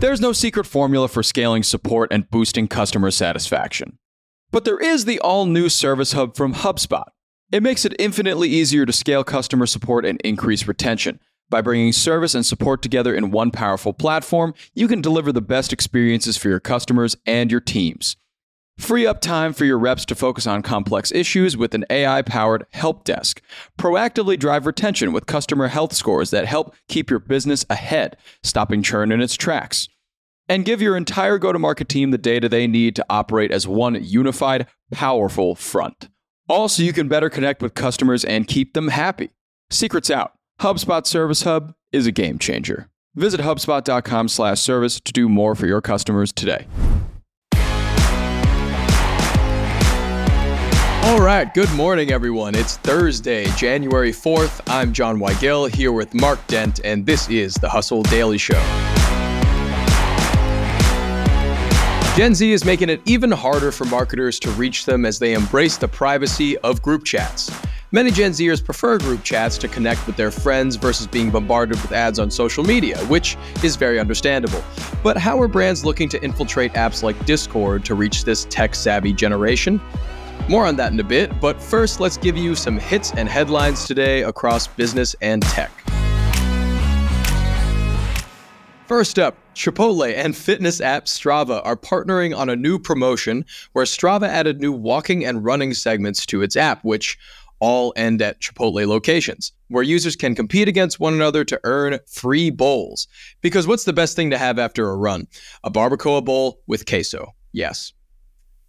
There's no secret formula for scaling support and boosting customer satisfaction. But there is the all new Service Hub from HubSpot. It makes it infinitely easier to scale customer support and increase retention. By bringing service and support together in one powerful platform, you can deliver the best experiences for your customers and your teams. Free up time for your reps to focus on complex issues with an AI powered help desk. Proactively drive retention with customer health scores that help keep your business ahead, stopping churn in its tracks. And give your entire go to market team the data they need to operate as one unified, powerful front. Also, you can better connect with customers and keep them happy. Secrets out. HubSpot Service Hub is a game changer. Visit HubSpot.com slash service to do more for your customers today. Right, good morning, everyone. It's Thursday, January 4th. I'm Jon Weigell here with Mark Dent, and this is the Hustle Daily Show. Gen Z is making it even harder for marketers to reach them as they embrace the privacy of group chats. Many Gen Zers prefer group chats to connect with their friends versus being bombarded with ads on social media, which is very understandable. But how are brands looking to infiltrate apps like Discord to reach this tech savvy generation? More on that in a bit, but first, let's give you some hits and headlines today across business and tech. First up, Chipotle and fitness app Strava are partnering on a new promotion where Strava added new walking and running segments to its app, which all end at Chipotle locations, where users can compete against one another to earn free bowls. Because what's the best thing to have after a run? A barbacoa bowl with queso. Yes.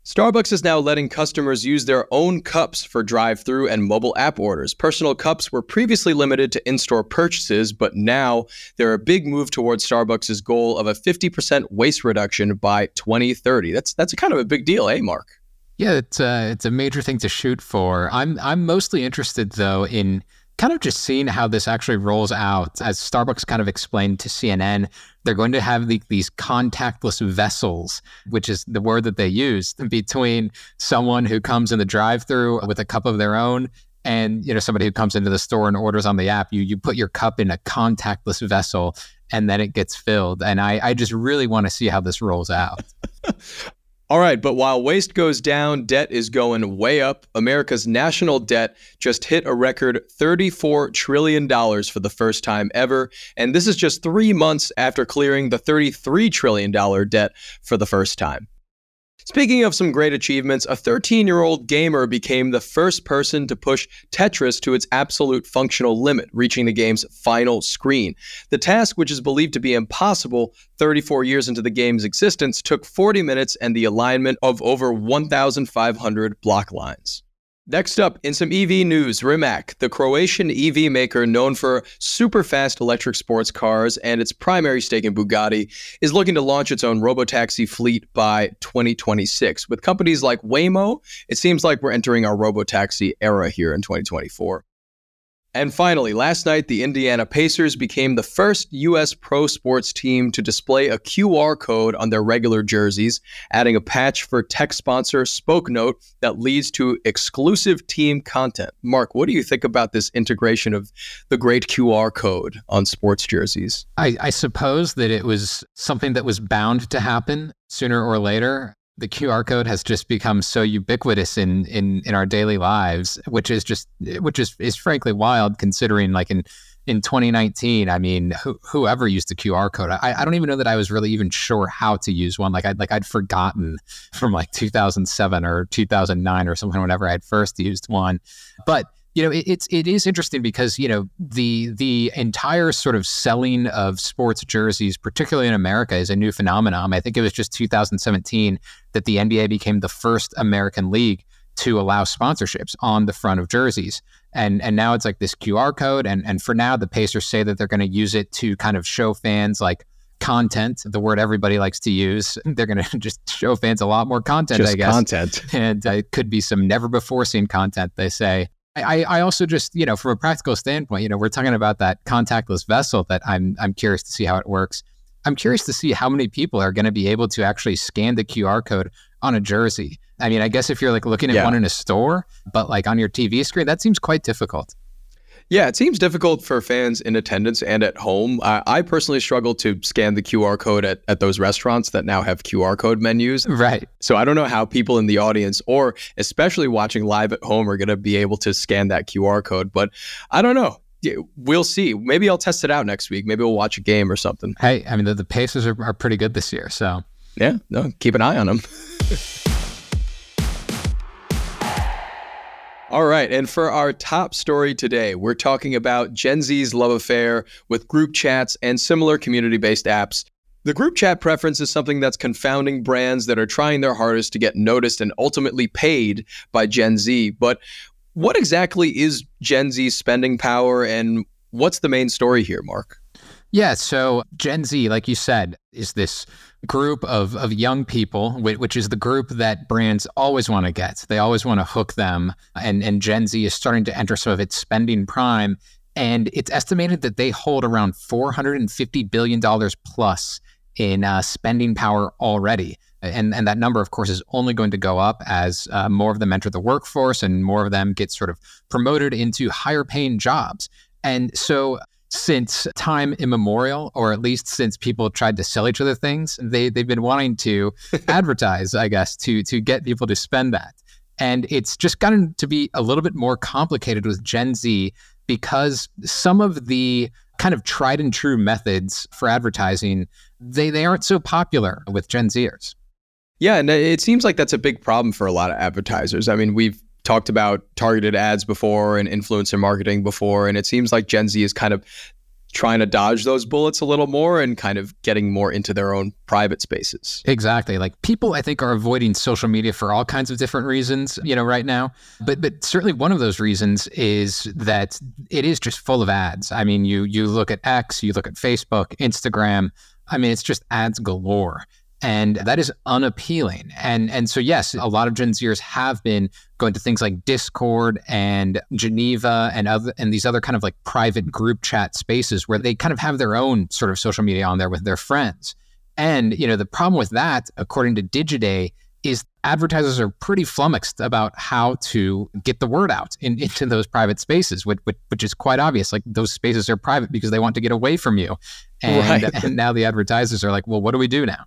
Starbucks is now letting customers use their own cups for drive through and mobile app orders. Personal cups were previously limited to in store purchases, but now they're a big move towards Starbucks' goal of a 50% waste reduction by 2030. That's, that's kind of a big deal, eh, Mark? Yeah, it's uh, it's a major thing to shoot for. I'm, I'm mostly interested, though, in kind of just seeing how this actually rolls out. As Starbucks kind of explained to CNN, they're going to have the, these contactless vessels, which is the word that they use between someone who comes in the drive-through with a cup of their own and you know somebody who comes into the store and orders on the app. You you put your cup in a contactless vessel and then it gets filled. And I, I just really want to see how this rolls out. All right, but while waste goes down, debt is going way up. America's national debt just hit a record $34 trillion for the first time ever. And this is just three months after clearing the $33 trillion debt for the first time. Speaking of some great achievements, a 13 year old gamer became the first person to push Tetris to its absolute functional limit, reaching the game's final screen. The task, which is believed to be impossible 34 years into the game's existence, took 40 minutes and the alignment of over 1,500 block lines. Next up, in some EV news, Rimac, the Croatian EV maker known for super fast electric sports cars and its primary stake in Bugatti, is looking to launch its own robotaxi fleet by 2026. With companies like Waymo, it seems like we're entering our robotaxi era here in 2024. And finally, last night, the Indiana Pacers became the first U.S. pro sports team to display a QR code on their regular jerseys, adding a patch for tech sponsor Spokenote that leads to exclusive team content. Mark, what do you think about this integration of the great QR code on sports jerseys? I, I suppose that it was something that was bound to happen sooner or later the QR code has just become so ubiquitous in in in our daily lives, which is just which is is frankly wild considering like in in 2019, I mean, who, whoever used the QR code, I, I don't even know that I was really even sure how to use one. Like I'd like I'd forgotten from like 2007 or 2009 or something whenever I had first used one. But you know, it, it's it is interesting because you know the the entire sort of selling of sports jerseys, particularly in America, is a new phenomenon. I think it was just 2017 that the NBA became the first American league to allow sponsorships on the front of jerseys. And and now it's like this QR code. And and for now, the Pacers say that they're going to use it to kind of show fans like content, the word everybody likes to use. They're going to just show fans a lot more content, just I guess. Content. And uh, it could be some never before seen content, they say. I, I also just, you know, from a practical standpoint, you know, we're talking about that contactless vessel that I'm I'm curious to see how it works. I'm curious to see how many people are going to be able to actually scan the QR code on a jersey. I mean, I guess if you're like looking at yeah. one in a store, but like on your TV screen, that seems quite difficult. Yeah, it seems difficult for fans in attendance and at home. I, I personally struggle to scan the QR code at, at those restaurants that now have QR code menus. Right. So I don't know how people in the audience or especially watching live at home are going to be able to scan that QR code. But I don't know. We'll see. Maybe I'll test it out next week. Maybe we'll watch a game or something. Hey, I mean, the, the Pacers are, are pretty good this year. So, yeah, no, keep an eye on them. All right, and for our top story today, we're talking about Gen Z's love affair with group chats and similar community based apps. The group chat preference is something that's confounding brands that are trying their hardest to get noticed and ultimately paid by Gen Z. But what exactly is Gen Z's spending power, and what's the main story here, Mark? Yeah, so Gen Z, like you said, is this group of, of young people, which is the group that brands always want to get. They always want to hook them. And, and Gen Z is starting to enter some of its spending prime. And it's estimated that they hold around $450 billion plus in uh, spending power already. And, and that number, of course, is only going to go up as uh, more of them enter the workforce and more of them get sort of promoted into higher paying jobs. And so since time immemorial, or at least since people tried to sell each other things, they they've been wanting to advertise, I guess, to to get people to spend that. And it's just gotten to be a little bit more complicated with Gen Z because some of the kind of tried and true methods for advertising they they aren't so popular with Gen Zers. Yeah, and it seems like that's a big problem for a lot of advertisers. I mean, we've talked about targeted ads before and influencer marketing before, and it seems like Gen Z is kind of trying to dodge those bullets a little more and kind of getting more into their own private spaces. Exactly. Like people I think are avoiding social media for all kinds of different reasons, you know, right now. But but certainly one of those reasons is that it is just full of ads. I mean, you you look at X, you look at Facebook, Instagram, I mean, it's just ads galore and that is unappealing. And and so yes, a lot of Gen Zers have been going to things like Discord and Geneva and other and these other kind of like private group chat spaces where they kind of have their own sort of social media on there with their friends. And you know, the problem with that, according to Digiday, is advertisers are pretty flummoxed about how to get the word out in, into those private spaces, which, which, which, is quite obvious. Like those spaces are private because they want to get away from you. And, right. and now the advertisers are like, well, what do we do now?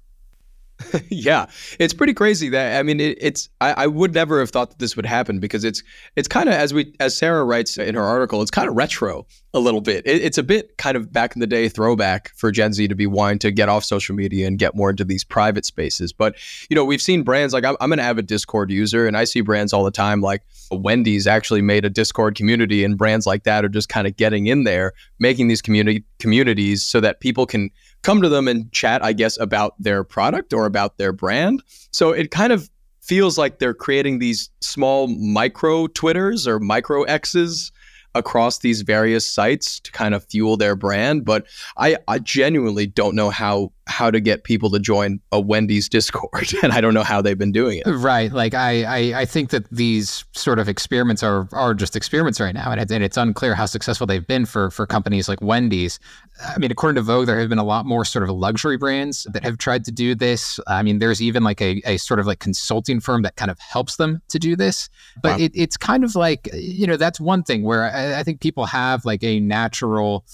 yeah, it's pretty crazy that I mean it, it's I, I, would never have thought that this would happen because it's it's kind of as we as Sarah writes in her article, it's kind of retro a little bit. It, it's a bit kind of back in the day throwback for Gen Z to be wanting to get off social media and get more into these private spaces. But you know, we've seen brands like I'm, I'm an avid Discord user, and I see brands all the time like Wendy's actually made a Discord community, and brands like that are just kind of getting in there, making these community communities so that people can come to them and chat, I guess, about their product or about their brand. So it kind of feels like they're creating these small micro Twitters or micro X's across these various sites to kind of fuel their brand. But I, I genuinely don't know how how to get people to join a Wendy's Discord, and I don't know how they've been doing it. Right. Like I, I, I think that these sort of experiments are are just experiments right now, and it's, and it's unclear how successful they've been for for companies like Wendy's. I mean, according to Vogue, there have been a lot more sort of luxury brands that have tried to do this. I mean, there's even like a, a sort of like consulting firm that kind of helps them to do this. But wow. it, it's kind of like you know that's one thing where I, I think people have like a natural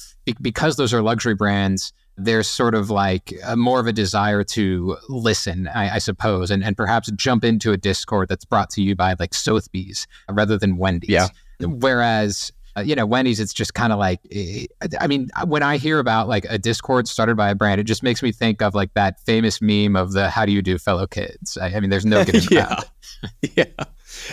because those are luxury brands there's sort of like a, more of a desire to listen, I, I, suppose, and, and perhaps jump into a Discord that's brought to you by like Sotheby's rather than Wendy's. Yeah. Whereas, uh, you know, Wendy's, it's just kind of like, eh, I mean, when I hear about like a Discord started by a brand, it just makes me think of like that famous meme of the "How do you do, fellow kids?" I, I mean, there's no getting yeah. yeah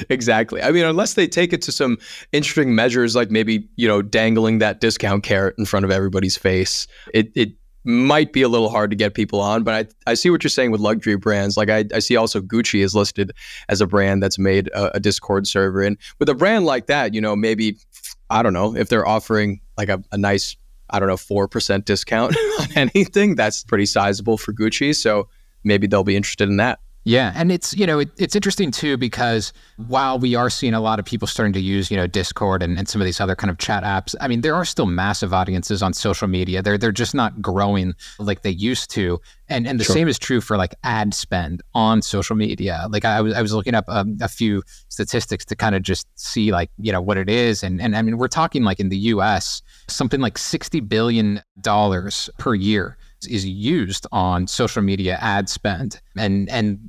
exactly. I mean, unless they take it to some interesting measures, like maybe you know dangling that discount carrot in front of everybody's face, it it might be a little hard to get people on, but I, I see what you're saying with luxury brands. Like I, I see also Gucci is listed as a brand that's made a, a Discord server. And with a brand like that, you know, maybe, I don't know, if they're offering like a, a nice, I don't know, 4% discount on anything, that's pretty sizable for Gucci. So maybe they'll be interested in that. Yeah, and it's you know it, it's interesting too because while we are seeing a lot of people starting to use you know Discord and, and some of these other kind of chat apps, I mean there are still massive audiences on social media. They're they're just not growing like they used to, and and the sure. same is true for like ad spend on social media. Like I was I was looking up a, um, a few statistics to kind of just see like you know what it is, and and I mean we're talking like in the U.S. something like sixty billion dollars per year is used on social media ad spend. And and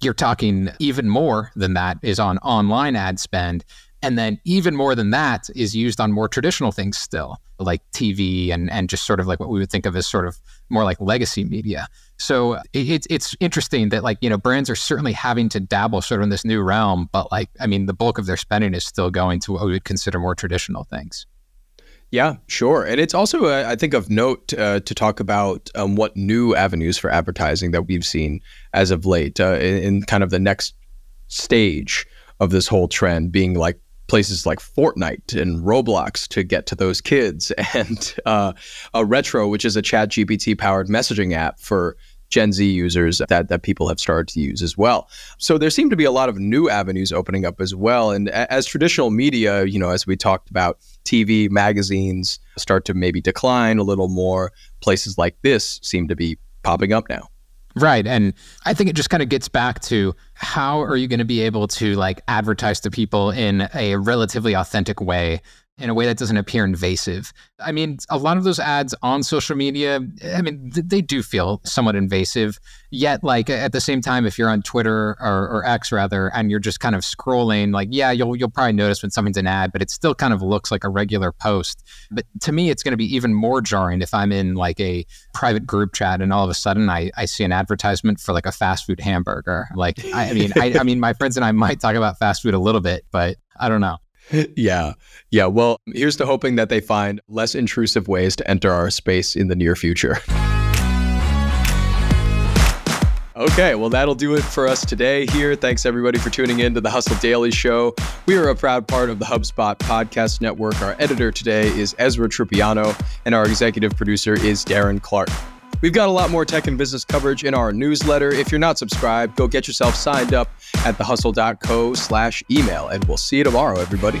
you're talking even more than that is on online ad spend. And then even more than that is used on more traditional things still, like TV and, and just sort of like what we would think of as sort of more like legacy media. So it's it's interesting that like, you know, brands are certainly having to dabble sort of in this new realm, but like, I mean, the bulk of their spending is still going to what we would consider more traditional things. Yeah, sure. And it's also, uh, I think, of note uh, to talk about um, what new avenues for advertising that we've seen as of late uh, in, in, kind of the next stage of this whole trend being like places like Fortnite and Roblox to get to those kids, and uh, a Retro, which is a Chat GPT powered messaging app for Gen Z users that, that people have started to use as well. So there seem to be a lot of new avenues opening up as well. And as traditional media, you know, as we talked about, TV, magazines start to maybe decline a little more, places like this seem to be popping up now. Right. And I think it just kind of gets back to how are you going to be able to like advertise to people in a relatively authentic way in a way that doesn't appear invasive. I mean, a lot of those ads on social media, I mean, they do feel somewhat invasive. Yet, like at the same time, if you're on Twitter or, or, X rather, and you're just kind of scrolling, like yeah, you'll you'll probably notice when something's an ad, but it still kind of looks like a regular post. But to me, it's going to be even more jarring if I'm in like a private group chat and all of a sudden I, I see an advertisement for like a fast food hamburger. Like I, I mean, I, I mean, my friends and I might talk about fast food a little bit, but I don't know. Yeah. Yeah. Well, here's to hoping that they find less intrusive ways to enter our space in the near future. Okay, well, that'll do it for us today here. Thanks everybody for tuning in to the Hustle Daily Show. We are a proud part of the HubSpot Podcast Network. Our editor today is Ezra Tripiano, and our executive producer is Darren Clarke. We've got a lot more tech and business coverage in our newsletter. If you're not subscribed, go get yourself signed up at thehustle.co slash email, and we'll see you tomorrow, everybody.